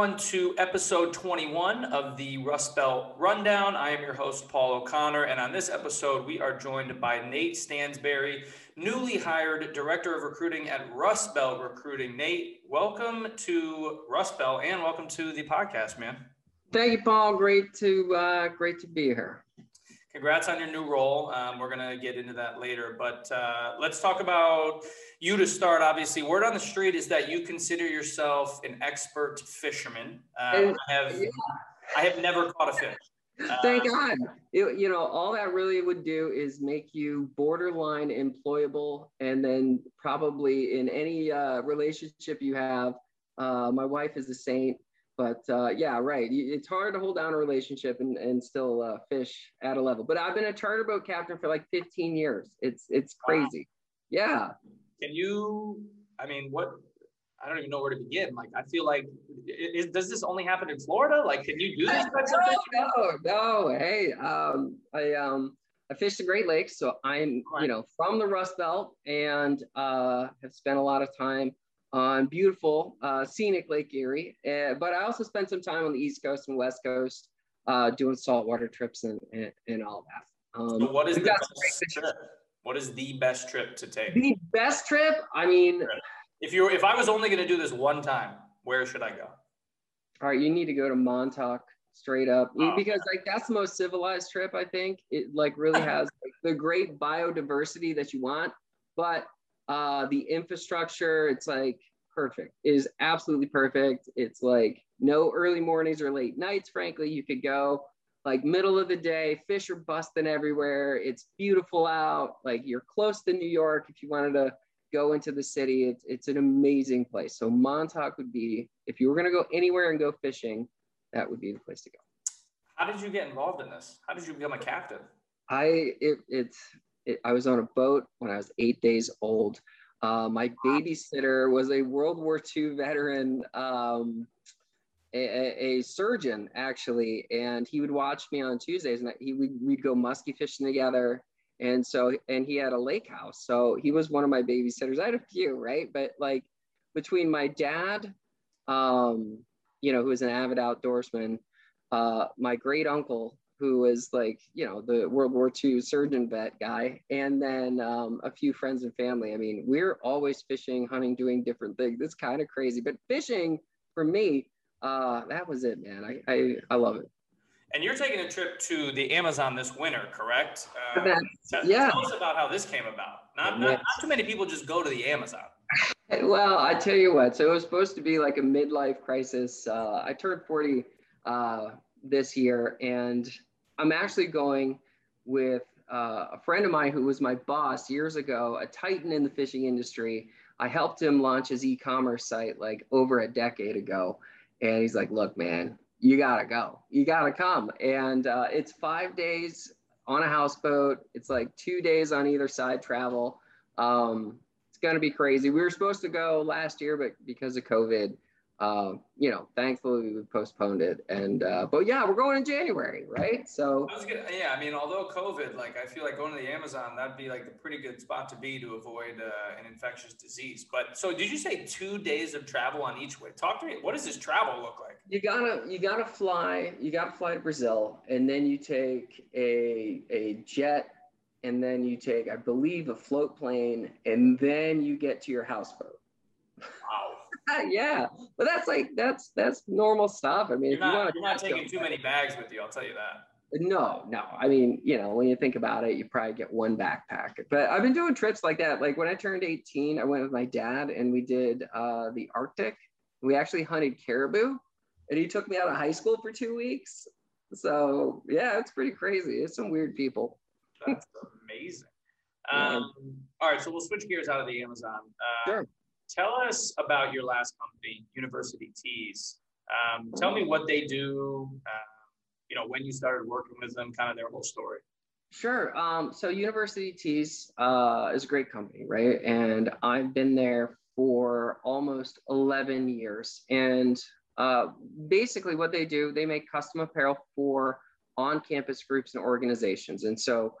Everyone, to episode 21 of the Rust Belt Rundown. I am your host, Paul O'Connor, and on this episode, we are joined by Nate Stansberry, newly hired Director of Recruiting at Rust Belt Recruiting. Nate, welcome to Rust Belt and welcome to the podcast, man. Thank you, Paul. Great to uh, great to be here. Congrats on your new role. Um, we're gonna get into that later, but uh, let's talk about you to start. Obviously, word on the street is that you consider yourself an expert fisherman. Um, I have yeah. I have never caught a fish. Thank uh, God. It, you know, all that really would do is make you borderline employable, and then probably in any uh, relationship you have. Uh, my wife is a saint but uh, yeah, right. It's hard to hold down a relationship and, and still uh, fish at a level. But I've been a charter boat captain for like 15 years. It's it's crazy. Wow. Yeah. Can you? I mean, what? I don't even know where to begin. Like, I feel like, is, does this only happen in Florida? Like, can you do this? no, no, no. Hey, um, I um, I fish the Great Lakes, so I'm right. you know from the Rust Belt and uh, have spent a lot of time on beautiful uh, scenic Lake Erie. Uh, but I also spent some time on the East Coast and West Coast uh, doing saltwater trips and, and, and all that. Um, so what is the best trip? What is the best trip to take? The best trip? I mean, if you if I was only going to do this one time, where should I go? All right, you need to go to Montauk straight up oh, because like that's the most civilized trip I think. It like really has like, the great biodiversity that you want, but uh, the infrastructure, it's like perfect. It is absolutely perfect. It's like no early mornings or late nights. Frankly, you could go like middle of the day. Fish are busting everywhere. It's beautiful out. Like you're close to New York. If you wanted to go into the city, it's it's an amazing place. So Montauk would be if you were going to go anywhere and go fishing, that would be the place to go. How did you get involved in this? How did you become a captain? I it, it's it, I was on a boat when I was eight days old. Uh, my babysitter was a World War II veteran, um, a, a, surgeon actually, and he would watch me on Tuesdays, and he would we'd go musky fishing together. And so, and he had a lake house, so he was one of my babysitters. I had a few, right? But like between my dad, um, you know, who was an avid outdoorsman, uh, my great uncle who was like, you know, the World War II surgeon vet guy, and then um, a few friends and family. I mean, we're always fishing, hunting, doing different things. It's kind of crazy, but fishing for me, uh, that was it, man. I, I, I love it. And you're taking a trip to the Amazon this winter, correct? Uh, yeah. Tell us about how this came about. Not, not, not too many people just go to the Amazon. well, I tell you what. So it was supposed to be like a midlife crisis. Uh, I turned 40 uh, this year, and I'm actually going with uh, a friend of mine who was my boss years ago, a titan in the fishing industry. I helped him launch his e-commerce site like over a decade ago, and he's like, "Look, man, you gotta go. You gotta come." And uh, it's five days on a houseboat. It's like two days on either side travel. Um, it's gonna be crazy. We were supposed to go last year, but because of COVID, uh, you know, thankfully we postponed it. And uh, but yeah, we're going in January, right? So I was gonna, yeah, I mean, although COVID, like I feel like going to the Amazon, that'd be like the pretty good spot to be to avoid uh, an infectious disease. But so did you say two days of travel on each way? Talk to me. What does this travel look like? You gotta you gotta fly. You gotta fly to Brazil, and then you take a a jet. And then you take, I believe, a float plane, and then you get to your houseboat. Wow. yeah, but that's like that's that's normal stuff. I mean, if you're not, you are not taking too many bags with you. I'll tell you that. No, no. I mean, you know, when you think about it, you probably get one backpack. But I've been doing trips like that. Like when I turned 18, I went with my dad and we did uh, the Arctic. We actually hunted caribou, and he took me out of high school for two weeks. So yeah, it's pretty crazy. It's some weird people. That's amazing. Um, all right, so we'll switch gears out of the Amazon. Uh, sure Tell us about your last company, University Tees. Um, tell me what they do. Uh, you know, when you started working with them, kind of their whole story. Sure. Um, so University Tees uh, is a great company, right? And I've been there for almost 11 years. And uh, basically, what they do, they make custom apparel for on campus groups and organizations. And so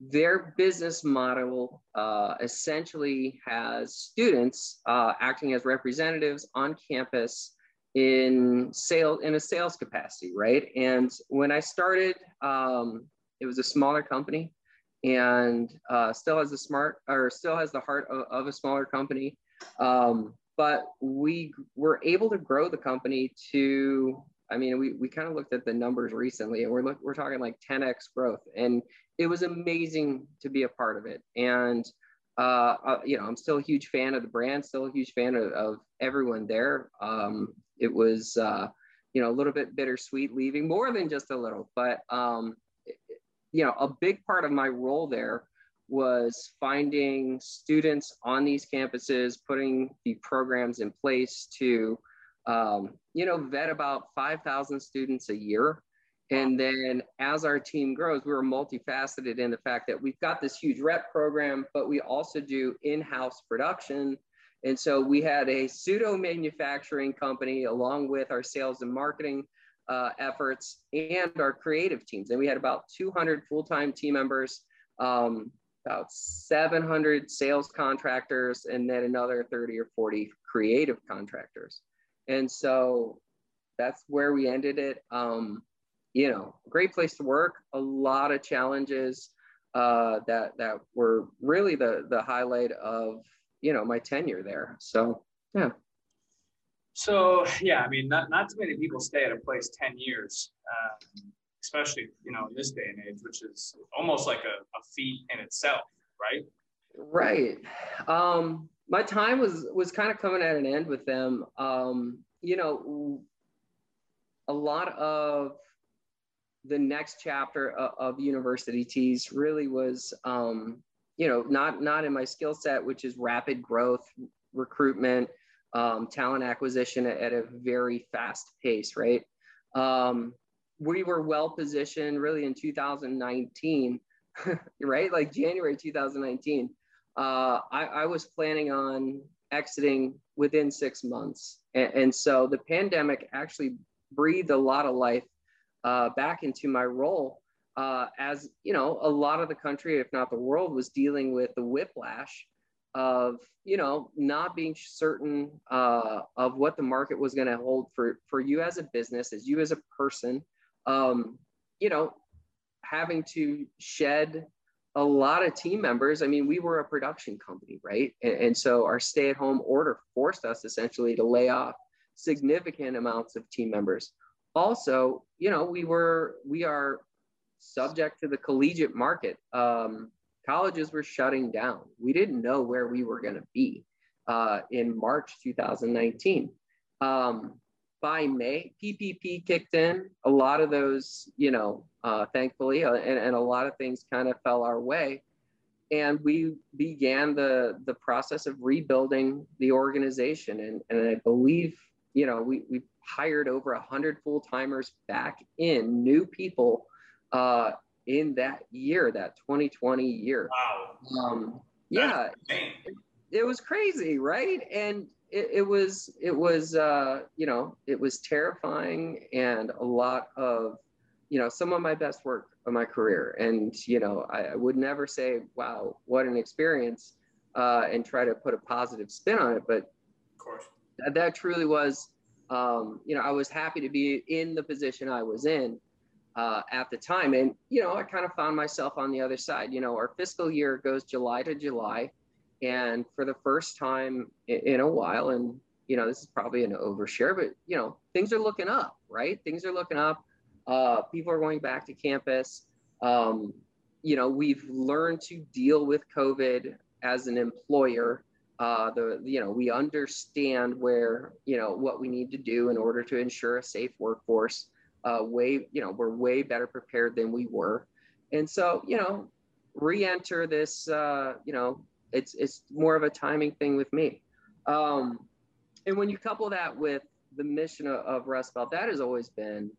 their business model uh, essentially has students uh, acting as representatives on campus in sale in a sales capacity, right? And when I started, um, it was a smaller company, and uh, still has the smart or still has the heart of, of a smaller company. Um, but we were able to grow the company to I mean, we, we kind of looked at the numbers recently and we're, look, we're talking like 10x growth. And it was amazing to be a part of it. And, uh, uh, you know, I'm still a huge fan of the brand, still a huge fan of, of everyone there. Um, it was, uh, you know, a little bit bittersweet leaving, more than just a little. But, um, you know, a big part of my role there was finding students on these campuses, putting the programs in place to, um, you know, vet about 5,000 students a year. And then as our team grows, we were multifaceted in the fact that we've got this huge rep program, but we also do in-house production. And so we had a pseudo manufacturing company along with our sales and marketing uh, efforts and our creative teams. And we had about 200 full-time team members, um, about 700 sales contractors, and then another 30 or 40 creative contractors. And so that's where we ended it. Um, you know, great place to work, a lot of challenges uh, that that were really the the highlight of you know my tenure there. So yeah. So yeah, I mean, not not too many people stay at a place ten years, um, especially you know in this day and age, which is almost like a, a feat in itself, right? Right. Um, my time was was kind of coming at an end with them. Um, you know, a lot of the next chapter of, of University Tees really was, um, you know, not not in my skill set, which is rapid growth, recruitment, um, talent acquisition at, at, a very fast pace, right? Um, we were well positioned really in 2019, right? Like January 2019 uh, I, I, was planning on exiting within six months. And, and, so the pandemic actually breathed a lot of life uh, back into my role uh, as, you know, a lot of the country, if not the world, was dealing with the whiplash of, you know, not being certain uh, of what the market was going to hold for, for you as a business, as you as a person, um, you know, having to shed a lot of team members, I mean, we were a production company, right? And, and so our stay at home order forced us essentially to lay off significant amounts of team members. Also, you know, we were, we are subject to the collegiate market. Um, colleges were shutting down. We didn't know where we were going to be uh, in March 2019. Um, by May, PPP kicked in. A lot of those, you know, uh, thankfully, uh, and, and a lot of things kind of fell our way. And we began the, the process of rebuilding the organization. And, and I believe, you know, we, we hired over 100 full timers back in, new people uh, in that year, that 2020 year. Wow. Um, yeah, it, it was crazy, right? And it, it was it was uh, you know it was terrifying and a lot of you know some of my best work of my career and you know I, I would never say wow what an experience uh, and try to put a positive spin on it but of course that, that truly was um, you know I was happy to be in the position I was in uh, at the time and you know I kind of found myself on the other side you know our fiscal year goes July to July and for the first time in a while, and you know, this is probably an overshare, but you know, things are looking up, right? Things are looking up. Uh, people are going back to campus. Um, you know, we've learned to deal with COVID as an employer. Uh, the you know we understand where you know what we need to do in order to ensure a safe workforce. Uh, way you know we're way better prepared than we were, and so you know re-enter this uh, you know it's it's more of a timing thing with me. Um, and when you couple that with the mission of, of Rust Belt, that has always been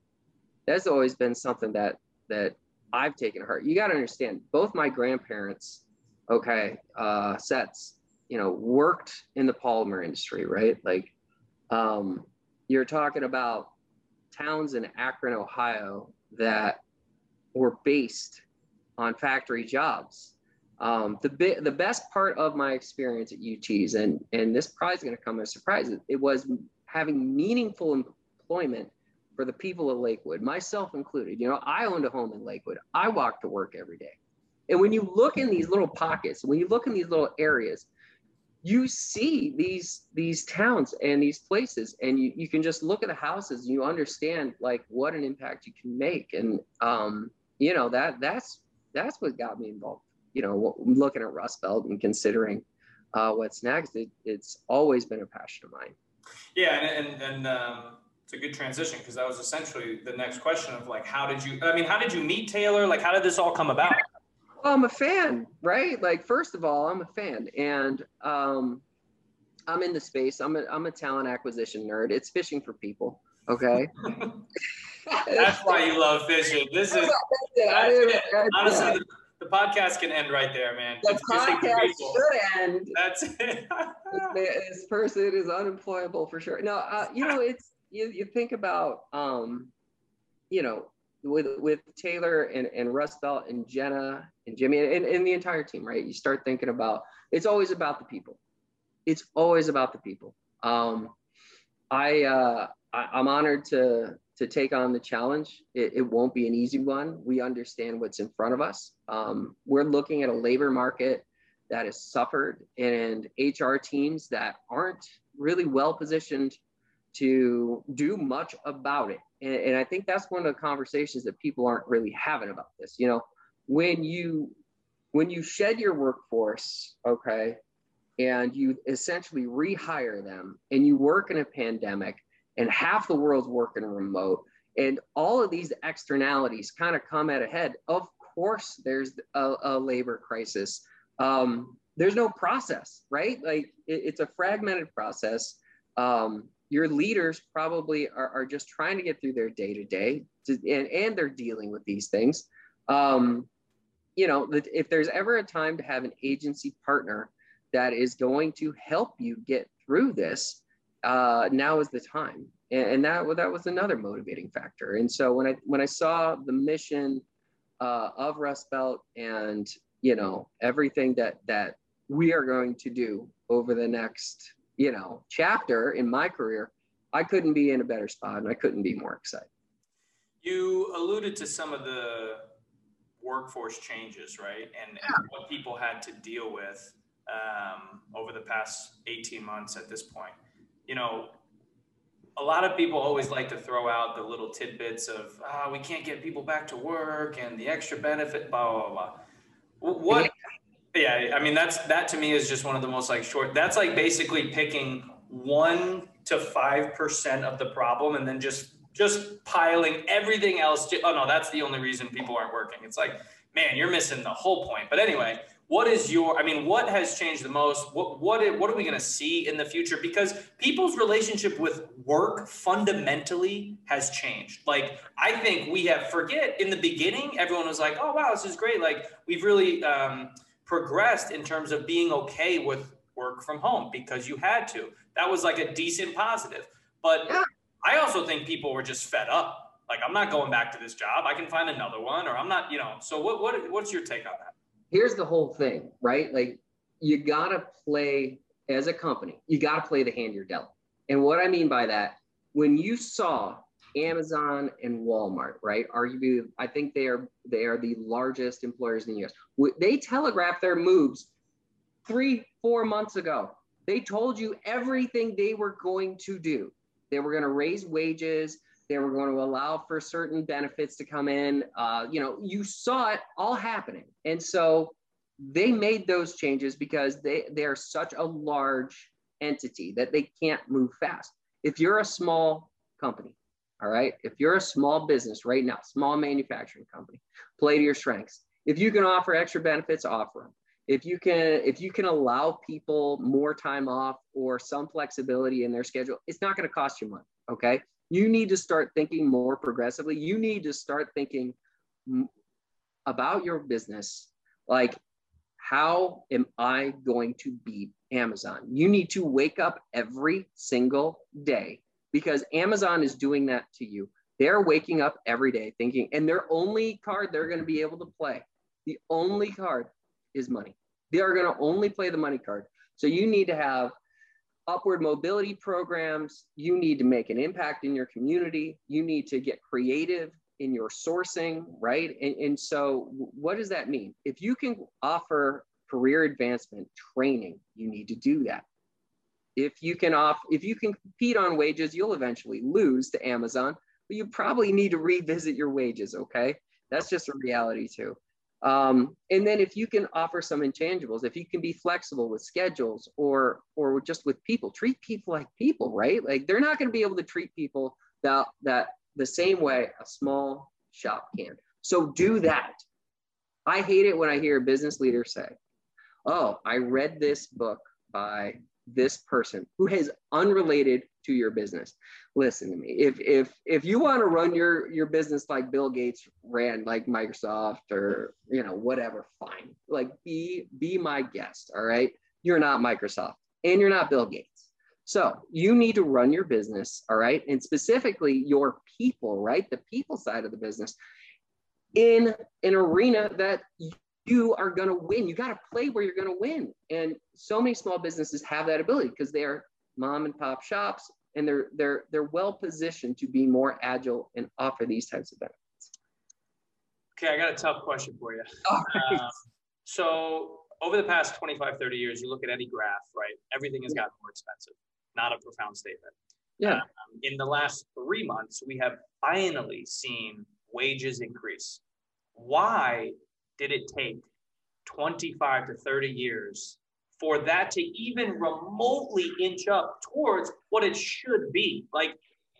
that's always been something that that I've taken heart. You got to understand, both my grandparents, okay, uh, sets, you know, worked in the polymer industry, right? Like, um, you're talking about towns in Akron, Ohio that were based on factory jobs. Um, the bi- the best part of my experience at UT's, and and this prize is going to come as a surprise, it was having meaningful employment for the people of Lakewood, myself included. You know, I owned a home in Lakewood. I walked to work every day. And when you look in these little pockets, when you look in these little areas, you see these these towns and these places and you, you can just look at the houses and you understand like what an impact you can make. And um you know that that's that's what got me involved you know looking at rust belt and considering uh, what's next it, it's always been a passion of mine. Yeah and and, and um, it's a good transition because that was essentially the next question of like how did you i mean how did you meet taylor? Like how did this all come about well, I'm a fan, right? Like, first of all, I'm a fan, and um, I'm in the space. I'm a I'm a talent acquisition nerd. It's fishing for people. Okay. That's why you love fishing. This is that's it. honestly the, the, podcast can end right there, man. The it's podcast should end. That's it. this person is unemployable for sure. No, uh, you know it's you, you think about um, you know with with Taylor and, and Rust Belt and Jenna and Jimmy and, and the entire team, right? You start thinking about it's always about the people. It's always about the people. Um, I, uh, I am honored to to take on the challenge. It, it, won't be an easy one. We understand what's in front of us. Um, we're looking at a labor market that has suffered and HR teams that aren't really well positioned to do much about it. And, and I think that's one of the conversations that people aren't really having about this. You know, when you when you shed your workforce, okay, and you essentially rehire them and you work in a pandemic and half the world's working remote and all of these externalities kind of come at a head of course there's a, a labor crisis. Um, there's no process right? Like it, it's a fragmented process. Um, your leaders probably are, are just trying to get through their day to day and, and they're dealing with these things. Um, you know if there's ever a time to have an agency partner that is going to help you get through this uh, now is the time. And, that that was another motivating factor. And so when i when i saw the mission uh, of rust belt and you know everything that that we are going to do over the next you know chapter in my career i couldn't be in a better spot and i couldn't be more excited. You alluded to some of the workforce changes right? And, and what people had to deal with um, over the past 18 months at this point. You know a lot of people always like to throw out the little tidbits of oh, we can't get people back to work and the extra benefit blah blah blah what yeah, I mean that's that to me is just one of the most like short. That's like basically picking one to five percent of the problem and then just just piling everything else. To, oh no, that's the only reason people aren't working. It's like, man, you're missing the whole point. But anyway, what is your? I mean, what has changed the most? What what what are we going to see in the future? Because people's relationship with work fundamentally has changed. Like I think we have forget in the beginning, everyone was like, oh wow, this is great. Like we've really. Um, progressed in terms of being okay with work from home because you had to. That was like a decent positive. But yeah. I also think people were just fed up. Like I'm not going back to this job. I can find another one, or I'm not. You know. So what what what's your take on that? Here's the whole thing, right? Like you gotta play as a company. You gotta play the hand you're dealt. And what I mean by that, when you saw Amazon and Walmart, right? Arguably, I think they are they are the largest employers in the U.S. They telegraphed their moves three, four months ago. They told you everything they were going to do. They were going to raise wages. They were going to allow for certain benefits to come in. Uh, you know, you saw it all happening, and so they made those changes because they they are such a large entity that they can't move fast. If you're a small company, all right. If you're a small business right now, small manufacturing company, play to your strengths. If you can offer extra benefits, offer them. If you can, if you can allow people more time off or some flexibility in their schedule, it's not going to cost you money. Okay. You need to start thinking more progressively. You need to start thinking about your business like how am I going to beat Amazon? You need to wake up every single day because Amazon is doing that to you. They're waking up every day thinking, and their only card they're going to be able to play, the only card is money. They are going to only play the money card. So you need to have upward mobility programs. You need to make an impact in your community. You need to get creative in your sourcing, right? And, and so, what does that mean? If you can offer career advancement training, you need to do that. If you can off, if you can compete on wages, you'll eventually lose to Amazon, but you probably need to revisit your wages. Okay, that's just a reality too. Um, and then if you can offer some intangibles, if you can be flexible with schedules or or just with people, treat people like people, right? Like they're not going to be able to treat people that that the same way a small shop can. So do that. I hate it when I hear a business leader say, Oh, I read this book by this person who is unrelated to your business. Listen to me. If if if you want to run your your business like Bill Gates ran like Microsoft or you know whatever, fine. Like be be my guest, all right? You're not Microsoft and you're not Bill Gates. So you need to run your business, all right, and specifically your people, right, the people side of the business, in an arena that you are going to win. You got to play where you're going to win, and so many small businesses have that ability because they are mom and pop shops, and they're they're they're well positioned to be more agile and offer these types of benefits. Okay, I got a tough question for you. Right. Um, so over the past 25, 30 years, you look at any graph, right? Everything has gotten more expensive not a profound statement. Yeah. Um, in the last three months, we have finally seen wages increase. Why did it take 25 to 30 years for that to even remotely inch up towards what it should be? Like,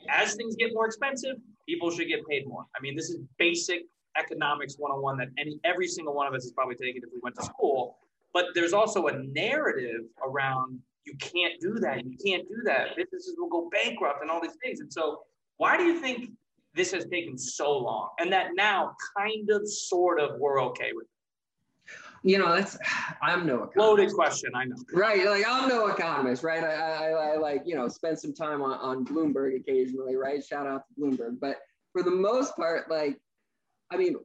as things get more expensive, people should get paid more. I mean, this is basic economics 101 that any every single one of us has probably taken if we went to school. But there's also a narrative around you can't do that. You can't do that. Businesses will go bankrupt and all these things. And so, why do you think this has taken so long? And that now, kind of, sort of, we're okay with it? You know, that's I'm no economist. loaded question. I know. Right, like I'm no economist, right? I, I, I like you know spend some time on, on Bloomberg occasionally, right? Shout out to Bloomberg, but for the most part, like, I mean,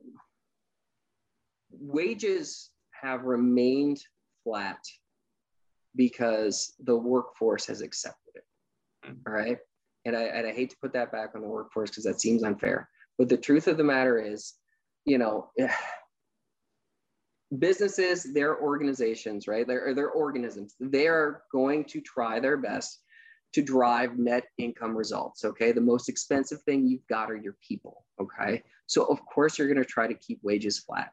wages have remained flat because the workforce has accepted it. Hmm. All right. And I, and I hate to put that back on the workforce because that seems unfair. But the truth of the matter is, you know, businesses, their organizations, right? They're, they're organisms. They are going to try their best to drive net income results. Okay. The most expensive thing you've got are your people. Okay. So, of course, you're going to try to keep wages flat.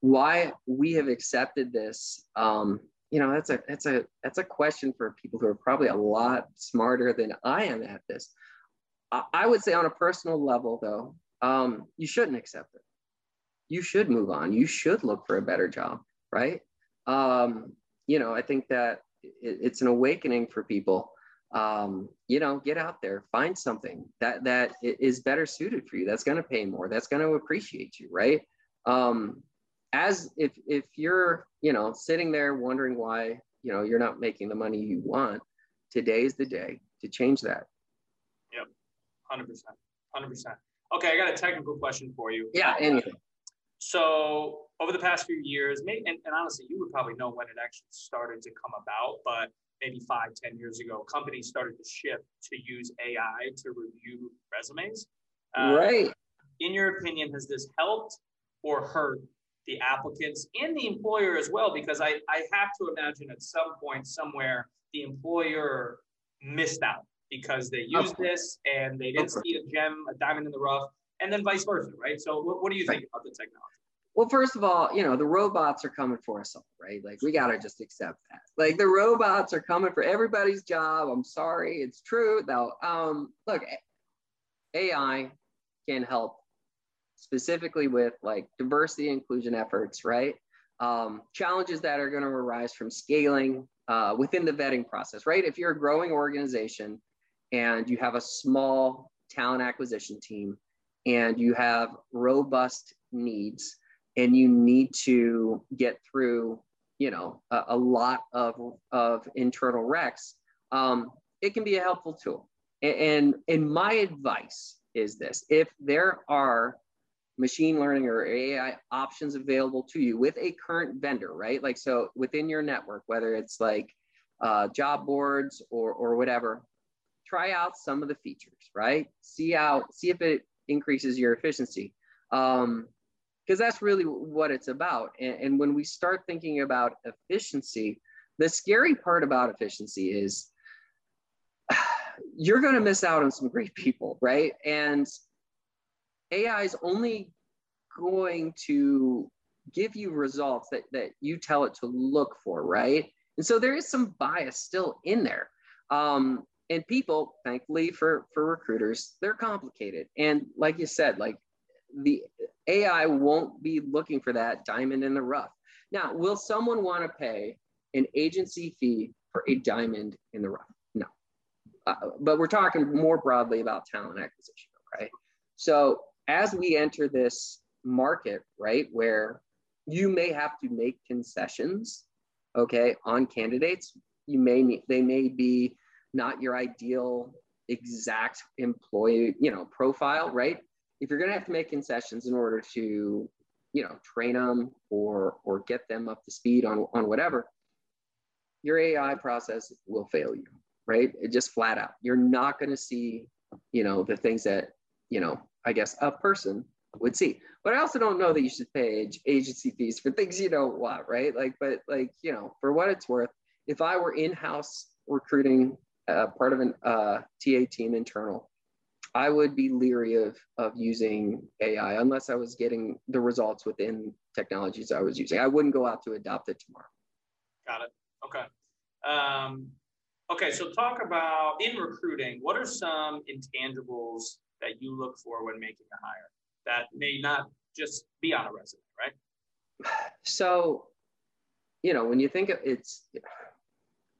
Why we have accepted this um, you know that's a that's a that's a question for people who are probably a lot smarter than i am at this i, I would say on a personal level though um, you shouldn't accept it you should move on. You should look for a better job right? Um, you know i think that it, it's an awakening for people. Um, you know get out there find something that that is better suited for you that's going to pay more that's going to appreciate you right? Um, as if if you're you know sitting there wondering why you know you're not making the money you want today's the day to change that. Yep. 100% 100% okay i got a technical question for you. Yeah anything so over the past few years maybe and, and honestly you would probably know when it actually started to come about but maybe five ten years ago companies started to shift to use ai to review resumes uh, right in your opinion has this helped or hurt the applicants and the employer as well, because I, I have to imagine at some point somewhere the employer missed out because they used okay. this and they didn't okay. see a gem, a diamond in the rough, and then vice versa, right? So what, what do you think about the technology? Well, first of all, you know, the robots are coming for us all, right? Like we gotta just accept that. Like the robots are coming for everybody's job. I'm sorry, it's true though. Um, look, AI can help specifically with like diversity inclusion efforts, right? Um, challenges that are going to arise from scaling uh, within the vetting process, right? If you're a growing organization and you have a small talent acquisition team and you have robust needs and you need to get through you know a, a lot of of internal recs um, it can be a helpful tool. And and my advice is this. If there are machine learning or ai options available to you with a current vendor right? Like so within your network whether it's like uh, job boards or or whatever try out some of the features right? See out see if it increases your efficiency um, because that's really what it's about. And, and, when we start thinking about efficiency, the scary part about efficiency is you're going to miss out on some great people, right? And AI is only going to give you results that, that you tell it to look for, right? And so there is some bias still in there. Um, and people, thankfully for, for recruiters, they're complicated. And like you said, like the AI won't be looking for that diamond in the rough. Now, will someone want to pay an agency fee for a diamond in the rough? No. Uh, but we're talking more broadly about talent acquisition, okay? So as we enter this market, right, where you may have to make concessions, okay, on candidates, you may need, they may be not your ideal exact employee, you know, profile, right? if you're going to have to make concessions in order to you know train them or or get them up to speed on on whatever your ai process will fail you right? It just flat out. You're not going to see you know the things that you know i guess a person would see. But i also don't know that you should pay agency fees for things you don't want right? Like but like you know for what it's worth if i were in-house recruiting uh, part of an uh, ta team internal I would be leery of, of using AI unless I was getting the results within technologies I was using. I wouldn't go out to adopt it tomorrow. Got it. Okay. Um, okay. So talk about in recruiting, what are some intangibles that you look for when making a hire that may not just be on a resume, right? So, you know, when you think of it's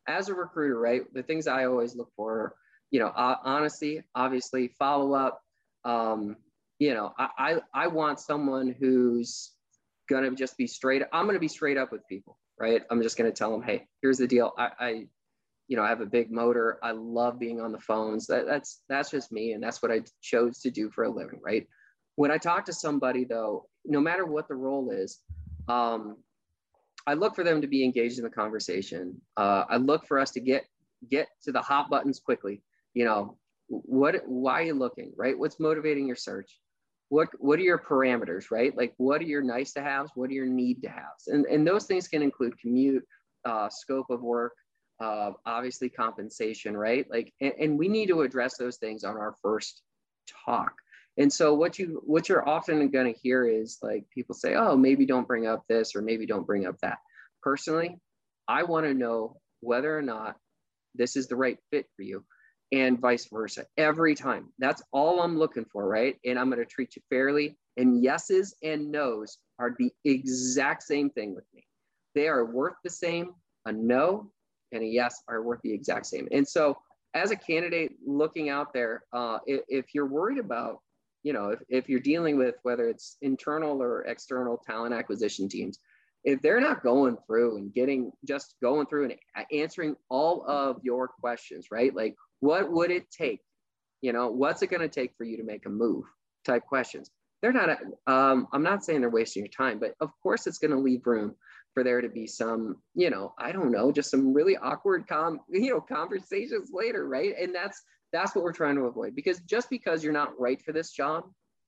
as a recruiter, right? The things I always look for you know, uh, honesty, obviously, follow up. Um, you know, I, I, I want someone who's going to just be straight. I'm going to be straight up with people, right? I'm just going to tell them, hey, here's the deal. I, I, you know, I have a big motor. I love being on the phones. That, that's that's just me, and that's what I chose to do for a living, right? When I talk to somebody, though, no matter what the role is, um, I look for them to be engaged in the conversation. Uh, I look for us to get get to the hot buttons quickly. You know what why are you looking right? What's motivating your search? What what are your parameters right? Like what are your nice to haves? What are your need to haves? And and those things can include commute uh, scope of work uh, obviously compensation right? Like and, and we need to address those things on our first talk and so what you what you're often going to hear is like people say oh maybe don't bring up this or maybe don't bring up that personally i want to know whether or not this is the right fit for you and vice versa every time. That's all I'm looking for, right? And I'm going to treat you fairly. And yeses and nos are the exact same thing with me. They are worth the same. A no and a yes are worth the exact same. And so, as a candidate looking out there, uh, if, if you're worried about, you know, if, if you're dealing with whether it's internal or external talent acquisition teams, if they're not going through and getting just going through and answering all of your questions, right? Like, what would it take? You know, what's it going to take for you to make a move? Type questions. They're not. Um, I'm not saying they're wasting your time, but of course, it's going to leave room for there to be some, you know, I don't know, just some really awkward com, you know, conversations later, right? And that's that's what we're trying to avoid because just because you're not right for this job,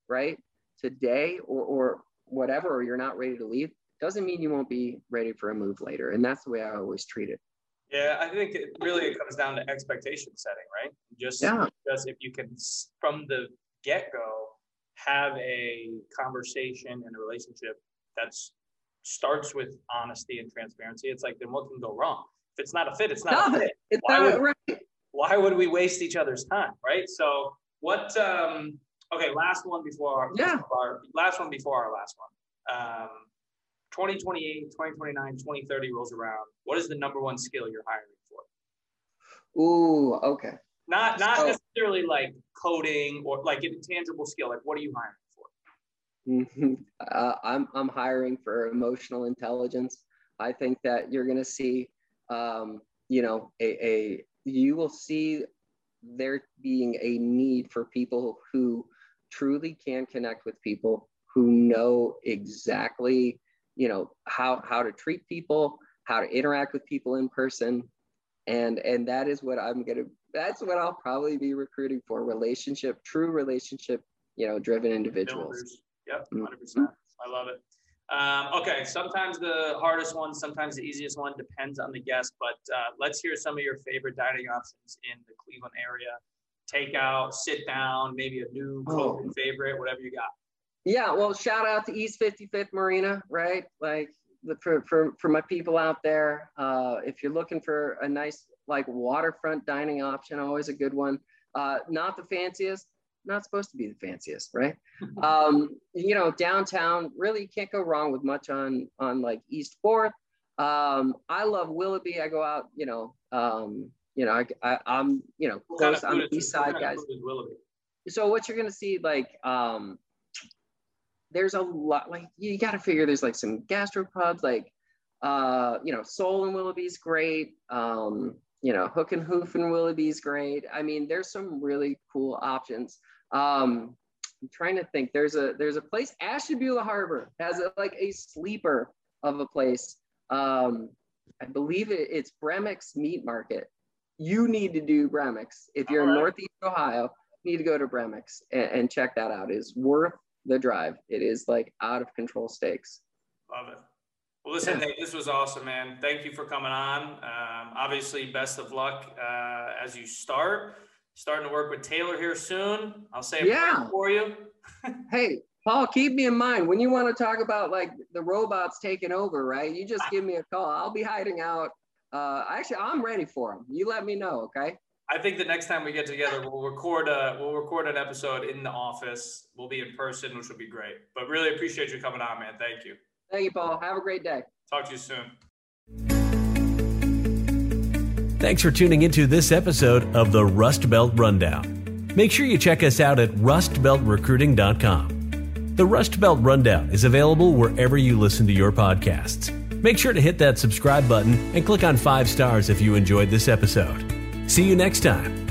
right, today or or whatever, or you're not ready to leave, doesn't mean you won't be ready for a move later. And that's the way I always treat it. Yeah, I think it really comes down to expectation setting, right? Just, yeah. just if you can from the get go have a conversation and a relationship that starts with honesty and transparency. It's like then what can go wrong? If it's not a fit, it's not Stop a fit. It. It's why, not would, right. Why would we waste each other's time, right? So what? um Okay, last one before our, yeah. our last one before our last one. Um, 2028, 2029, 2030 rolls around, what is the number one skill you're hiring for? Ooh, okay. Not not so, necessarily like coding or like an intangible skill. Like, what are you hiring for? Mm-hmm. Uh, I'm I'm hiring for emotional intelligence. I think that you're going to see, um, you know, a, a you will see there being a need for people who truly can connect with people who know exactly you know how how to treat people how to interact with people in person. And and that is what i'm gonna that's what i'll probably be recruiting for relationship true relationship you know driven individuals. Yep 100% mm-hmm. i love it um, okay sometimes the hardest one sometimes the easiest one depends on the guest but uh, let's hear some of your favorite dining options in the cleveland area takeout sit down maybe a new oh. favorite whatever you got yeah, well, shout out to East 55th Marina, right? Like the, for, for, for my people out there, uh, if you're looking for a nice like waterfront dining option, always a good one. Uh, not the fanciest, not supposed to be the fanciest, right? um, you know, downtown, really can't go wrong with much on on like East Fourth. Um, I love Willoughby. I go out, you know, um, you know, I, I am you know, close. I'm East Side guys. So what you're gonna see, like, um, there's a lot like you got to figure there's like some gastropubs like uh you know soul and willoughby's great um you know hook and hoof and willoughby's great i mean there's some really cool options um i'm trying to think there's a there's a place ashtabula harbor has a, like a sleeper of a place um i believe it, it's bremick's meat market you need to do bremick's if you're right. in northeast ohio you need to go to bremick's and, and check that out it's worth the drive. It is like out of control stakes. Love it. Well, listen, hey, this was awesome, man. Thank you for coming on. Um, obviously, best of luck uh, as you start. Starting to work with Taylor here soon. I'll say yeah. for you. hey, Paul, keep me in mind when you want to talk about like the robots taking over, right? You just give me a call. I'll be hiding out. Uh, actually, I'm ready for them. You let me know, okay? I think the next time we get together, we'll record a we'll record an episode in the office. We'll be in person, which will be great. But really appreciate you coming on, man. Thank you. Thank you, Paul. Have a great day. Talk to you soon. Thanks for tuning into this episode of the Rust Belt Rundown. Make sure you check us out at rustbeltrecruiting.com. The Rust Belt Rundown is available wherever you listen to your podcasts. Make sure to hit that subscribe button and click on five stars if you enjoyed this episode. See you next time.